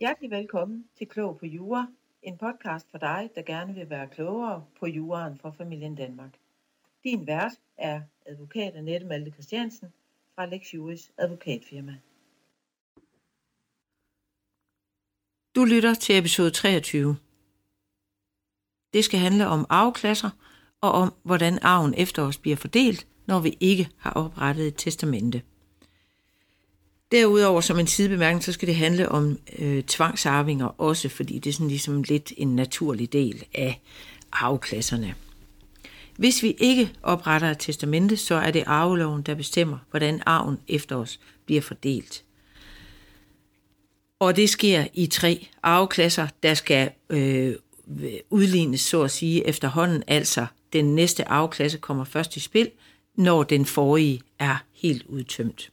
Hjertelig velkommen til Klog på Jura, en podcast for dig, der gerne vil være klogere på juraen fra familien Danmark. Din vært er advokat Annette Malte Christiansen fra Lex Juris advokatfirma. Du lytter til episode 23. Det skal handle om arveklasser og om, hvordan arven efter os bliver fordelt, når vi ikke har oprettet et testamente. Derudover som en sidebemærkning, så skal det handle om øh, tvangsarvinger også, fordi det er sådan ligesom lidt en naturlig del af arveklasserne. Hvis vi ikke opretter et testamente, så er det arveloven, der bestemmer, hvordan arven efter os bliver fordelt. Og det sker i tre arveklasser, der skal øh, udlignes, så at sige, efterhånden. Altså, den næste arveklasse kommer først i spil, når den forrige er helt udtømt.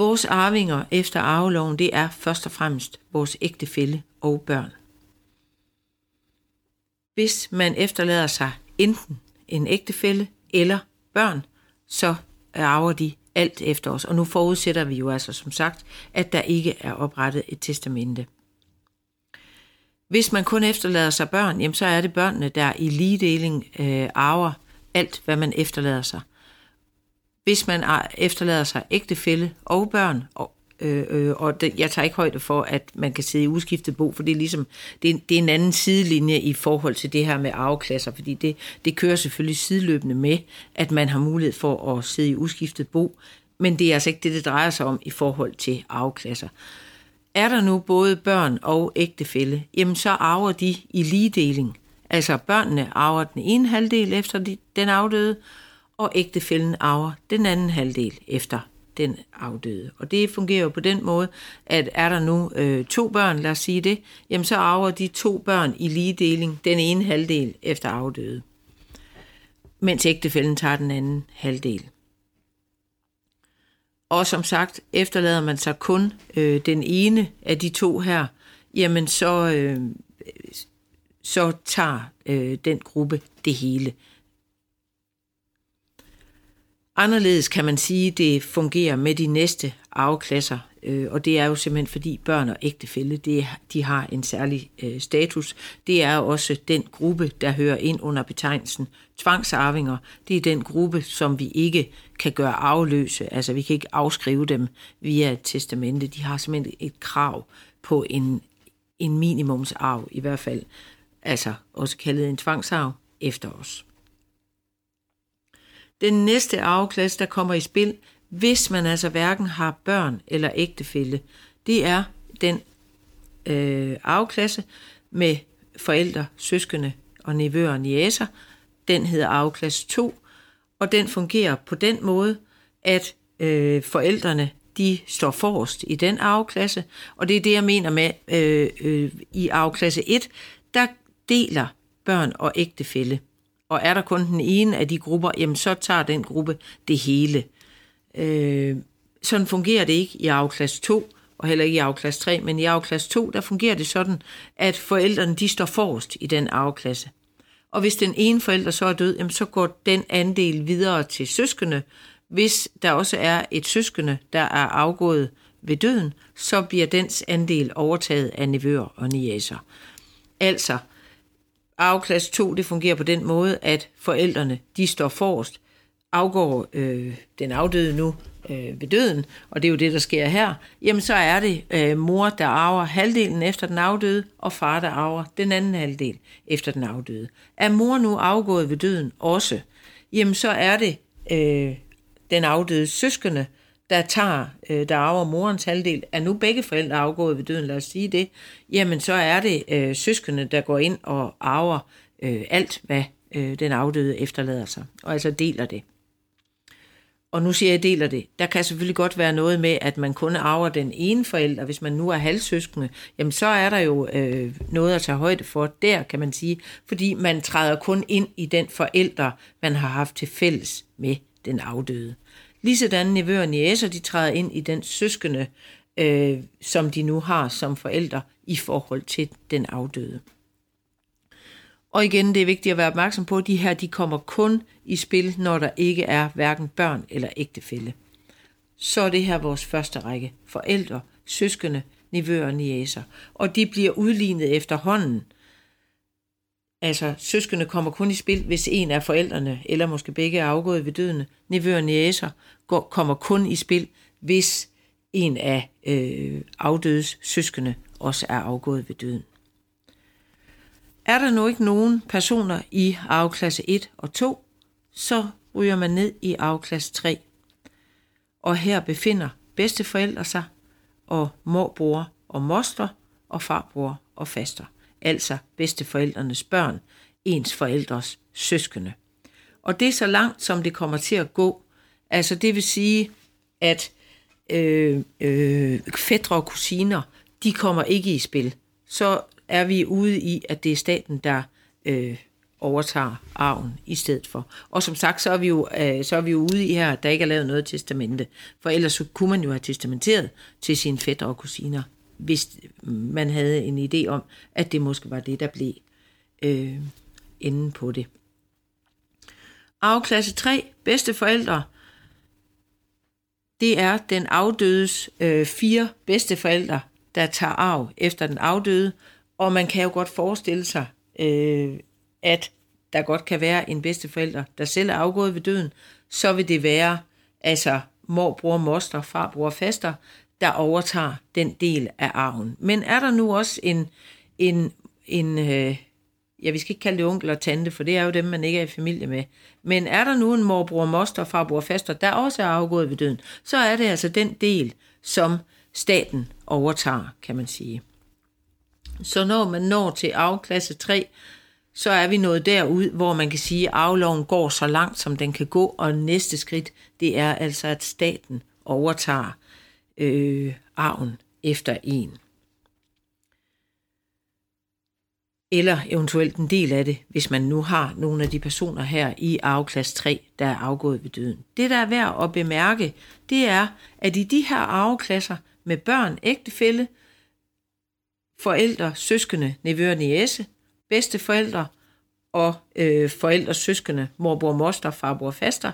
Vores arvinger efter arveloven, det er først og fremmest vores ægtefælle og børn. Hvis man efterlader sig enten en ægtefælle eller børn, så arver de alt efter os. Og nu forudsætter vi jo altså som sagt, at der ikke er oprettet et testamente. Hvis man kun efterlader sig børn, jamen så er det børnene, der i ligedeling øh, arver alt, hvad man efterlader sig hvis man efterlader sig ægtefælle og børn, og, øh, øh, og det, jeg tager ikke højde for, at man kan sidde i uskiftet bo, for det er ligesom, det er, det er en anden sidelinje i forhold til det her med arveklasser, fordi det, det kører selvfølgelig sideløbende med, at man har mulighed for at sidde i uskiftet bo, men det er altså ikke det, det drejer sig om i forhold til arveklasser. Er der nu både børn og ægtefælle, jamen så arver de i ligedeling. Altså børnene arver den ene halvdel efter de, den afdøde, og ægtefælden arver den anden halvdel efter den afdøde. Og det fungerer jo på den måde, at er der nu øh, to børn, lad os sige det, jamen så arver de to børn i ligedeling den ene halvdel efter afdøde, mens ægtefælden tager den anden halvdel. Og som sagt, efterlader man sig kun øh, den ene af de to her, jamen så, øh, så tager øh, den gruppe det hele. Anderledes kan man sige, det fungerer med de næste arveklasser, øh, og det er jo simpelthen fordi børn og ægtefælle, det, de har en særlig øh, status. Det er også den gruppe, der hører ind under betegnelsen tvangsarvinger. Det er den gruppe, som vi ikke kan gøre afløse, altså vi kan ikke afskrive dem via et testamente. De har simpelthen et krav på en, en minimumsarv i hvert fald, altså også kaldet en tvangsarv efter os. Den næste arveklasse, der kommer i spil, hvis man altså hverken har børn eller ægtefælle, det er den øh, arveklasse med forældre, søskende og nevøer og niæser. Den hedder arveklasse 2, og den fungerer på den måde, at øh, forældrene de står forrest i den arveklasse, og det er det, jeg mener med øh, øh, i arveklasse 1, der deler børn og ægtefælle og er der kun den ene af de grupper, jamen så tager den gruppe det hele. Øh, sådan fungerer det ikke i afklasse 2, og heller ikke i afklasse 3, men i afklasse 2, der fungerer det sådan, at forældrene de står forrest i den afklasse. Og hvis den ene forælder så er død, jamen så går den andel videre til søskende. Hvis der også er et søskende, der er afgået ved døden, så bliver dens andel overtaget af nevøer og niæser. Altså, Arveklasse 2, det fungerer på den måde, at forældrene, de står forrest, afgår øh, den afdøde nu øh, ved døden, og det er jo det, der sker her, jamen så er det øh, mor, der arver halvdelen efter den afdøde, og far, der arver den anden halvdel efter den afdøde. Er mor nu afgået ved døden også, jamen så er det øh, den afdøde søskende, der tager, øh, der arver morens halvdel, er nu begge forældre afgået ved døden, lad os sige det, jamen så er det øh, søskende, der går ind og arver øh, alt, hvad øh, den afdøde efterlader sig, og altså deler det. Og nu siger jeg, deler det. Der kan selvfølgelig godt være noget med, at man kun arver den ene forælder. Hvis man nu er halvsøskende, jamen så er der jo øh, noget at tage højde for der, kan man sige. Fordi man træder kun ind i den forælder, man har haft til fælles med den afdøde. Ligesådan nevøer og næser, de træder ind i den søskende, øh, som de nu har som forældre i forhold til den afdøde. Og igen, det er vigtigt at være opmærksom på, at de her de kommer kun i spil, når der ikke er hverken børn eller ægtefælle. Så er det her vores første række. Forældre, søskende, nevøer og niæser. Og de bliver udlignet efterhånden. Altså, søskende kommer kun i spil, hvis en af forældrene, eller måske begge er afgået ved døden. Nevøer og næser går, kommer kun i spil, hvis en af øh, afdødes søskende også er afgået ved døden. Er der nu ikke nogen personer i arveklasse 1 og 2, så ryger man ned i arveklasse 3. Og her befinder bedsteforældre sig, og morbror og moster, og farbror og faster. Altså bedsteforældrenes børn, ens forældres søskende. Og det er så langt, som det kommer til at gå. Altså det vil sige, at øh, øh, fædre og kusiner, de kommer ikke i spil. Så er vi ude i, at det er staten, der øh, overtager arven i stedet for. Og som sagt, så er vi jo, øh, så er vi jo ude i her, at der ikke er lavet noget testamente. For ellers så kunne man jo have testamenteret til sine fætter og kusiner, hvis man havde en idé om, at det måske var det, der blev øh, enden på det. Afklasse 3, bedste forældre, det er den afdødes øh, fire bedste forældre, der tager arv efter den afdøde, og man kan jo godt forestille sig, øh, at der godt kan være en bedsteforælder, der selv er afgået ved døden, så vil det være altså mor, bror, moster, far, bror, faster, der overtager den del af arven. Men er der nu også en, en, en øh, ja, vi skal ikke kalde det onkel og tante, for det er jo dem, man ikke er i familie med. Men er der nu en morbror, moster, farbror, faster, der også er afgået ved døden, så er det altså den del, som staten overtager, kan man sige. Så når man når til afklasse 3, så er vi nået derud, hvor man kan sige, at afloven går så langt, som den kan gå, og næste skridt, det er altså, at staten overtager øh, arven efter en. Eller eventuelt en del af det, hvis man nu har nogle af de personer her i arveklasse 3, der er afgået ved døden. Det, der er værd at bemærke, det er, at i de her arveklasser med børn, ægtefælle, forældre, søskende, nevøer, niæse, bedsteforældre og øh, forældres søskende, morbror, moster, farbror, faster,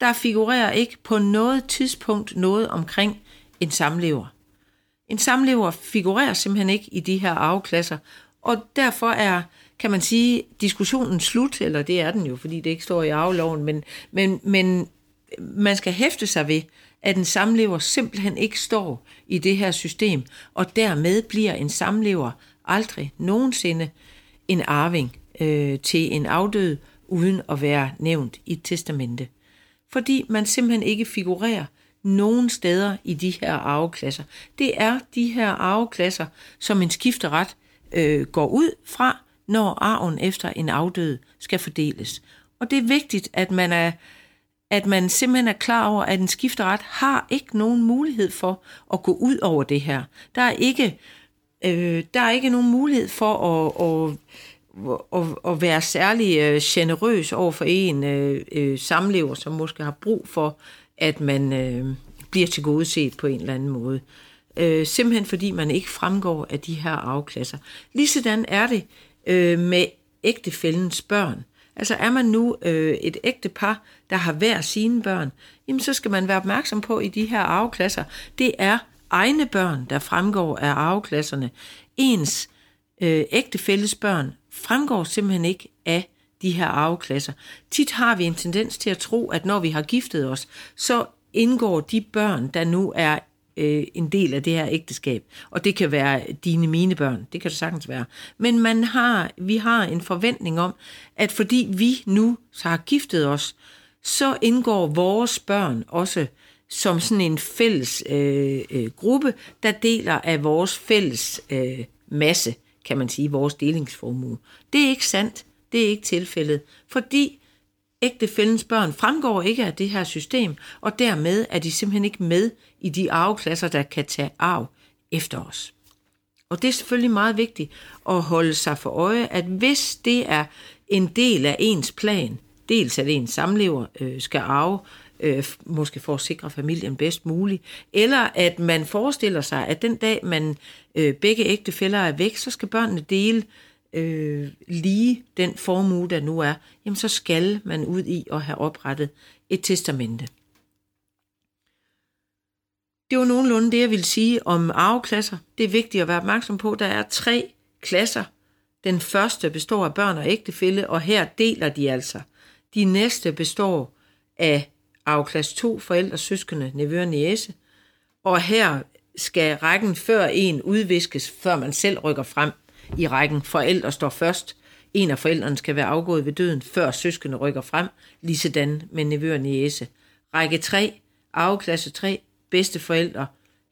der figurerer ikke på noget tidspunkt noget omkring en samlever. En samlever figurerer simpelthen ikke i de her arveklasser, og derfor er, kan man sige, diskussionen slut, eller det er den jo, fordi det ikke står i arveloven, men, men, men man skal hæfte sig ved, at en samlever simpelthen ikke står i det her system, og dermed bliver en samlever aldrig nogensinde en arving øh, til en afdød, uden at være nævnt i et testamente. Fordi man simpelthen ikke figurerer nogen steder i de her arveklasser. Det er de her arveklasser, som en skifteret øh, går ud fra, når arven efter en afdød skal fordeles. Og det er vigtigt, at man er at man simpelthen er klar over, at en skifteret har ikke nogen mulighed for at gå ud over det her. Der er ikke, øh, der er ikke nogen mulighed for at, at, at, at være særlig øh, generøs over for en øh, øh, samlever, som måske har brug for, at man øh, bliver tilgodeset på en eller anden måde. Øh, simpelthen fordi man ikke fremgår af de her afklasser. Ligesådan er det øh, med ægtefældens børn. Altså er man nu øh, et ægte par, der har hver sine børn, jamen så skal man være opmærksom på i de her arveklasser, det er egne børn, der fremgår af arveklasserne. Ens øh, ægtefælles børn fremgår simpelthen ikke af de her arveklasser. Tit har vi en tendens til at tro, at når vi har giftet os, så indgår de børn, der nu er øh, en del af det her ægteskab. Og det kan være dine mine børn, det kan det sagtens være. Men man har, vi har en forventning om, at fordi vi nu har giftet os, så indgår vores børn også som sådan en fælles øh, øh, gruppe, der deler af vores fælles øh, masse, kan man sige, vores delingsformue. Det er ikke sandt. Det er ikke tilfældet, fordi ægtefældens børn fremgår ikke af det her system, og dermed er de simpelthen ikke med i de arveklasser, der kan tage arv efter os. Og det er selvfølgelig meget vigtigt at holde sig for øje, at hvis det er en del af ens plan, dels at ens samlever øh, skal arve, øh, måske for at sikre familien bedst muligt, eller at man forestiller sig, at den dag, man øh, begge ægtefæller er væk, så skal børnene dele øh, Øh, lige den formue, der nu er, jamen så skal man ud i at have oprettet et testamente. Det var nogenlunde det, jeg ville sige om arveklasser. Det er vigtigt at være opmærksom på, der er tre klasser. Den første består af børn og ægtefælle, og her deler de altså. De næste består af arveklasse 2, forældre, søskende, nevøer næse. Og her skal rækken før en udviskes, før man selv rykker frem i rækken. Forældre står først. En af forældrene skal være afgået ved døden, før søskende rykker frem, ligesådan med nevøer og næse. Række 3, arveklasse 3, bedste forældre.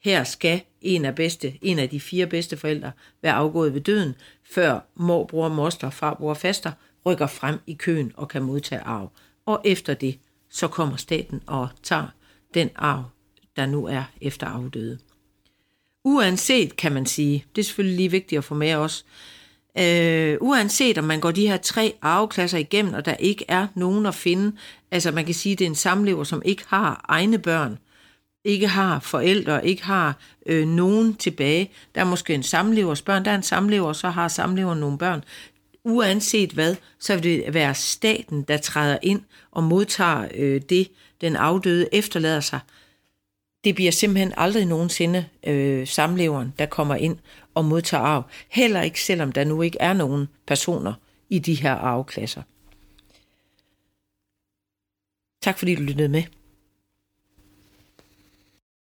Her skal en af, bedste, en af de fire bedste forældre være afgået ved døden, før mor, bror, moster, far, bror, faster rykker frem i køen og kan modtage arv. Og efter det, så kommer staten og tager den arv, der nu er efter afdøde. Uanset, kan man sige, det er selvfølgelig lige vigtigt at få med os, øh, uanset om man går de her tre arveklasser igennem, og der ikke er nogen at finde, altså man kan sige, det er en samlever, som ikke har egne børn, ikke har forældre, ikke har øh, nogen tilbage. Der er måske en samlevers børn, der er en samlever, så har samleveren nogle børn. Uanset hvad, så vil det være staten, der træder ind og modtager øh, det, den afdøde efterlader sig. Det bliver simpelthen aldrig nogensinde øh, samleveren, der kommer ind og modtager arv. Heller ikke selvom der nu ikke er nogen personer i de her arveklasser. Tak fordi du lyttede med.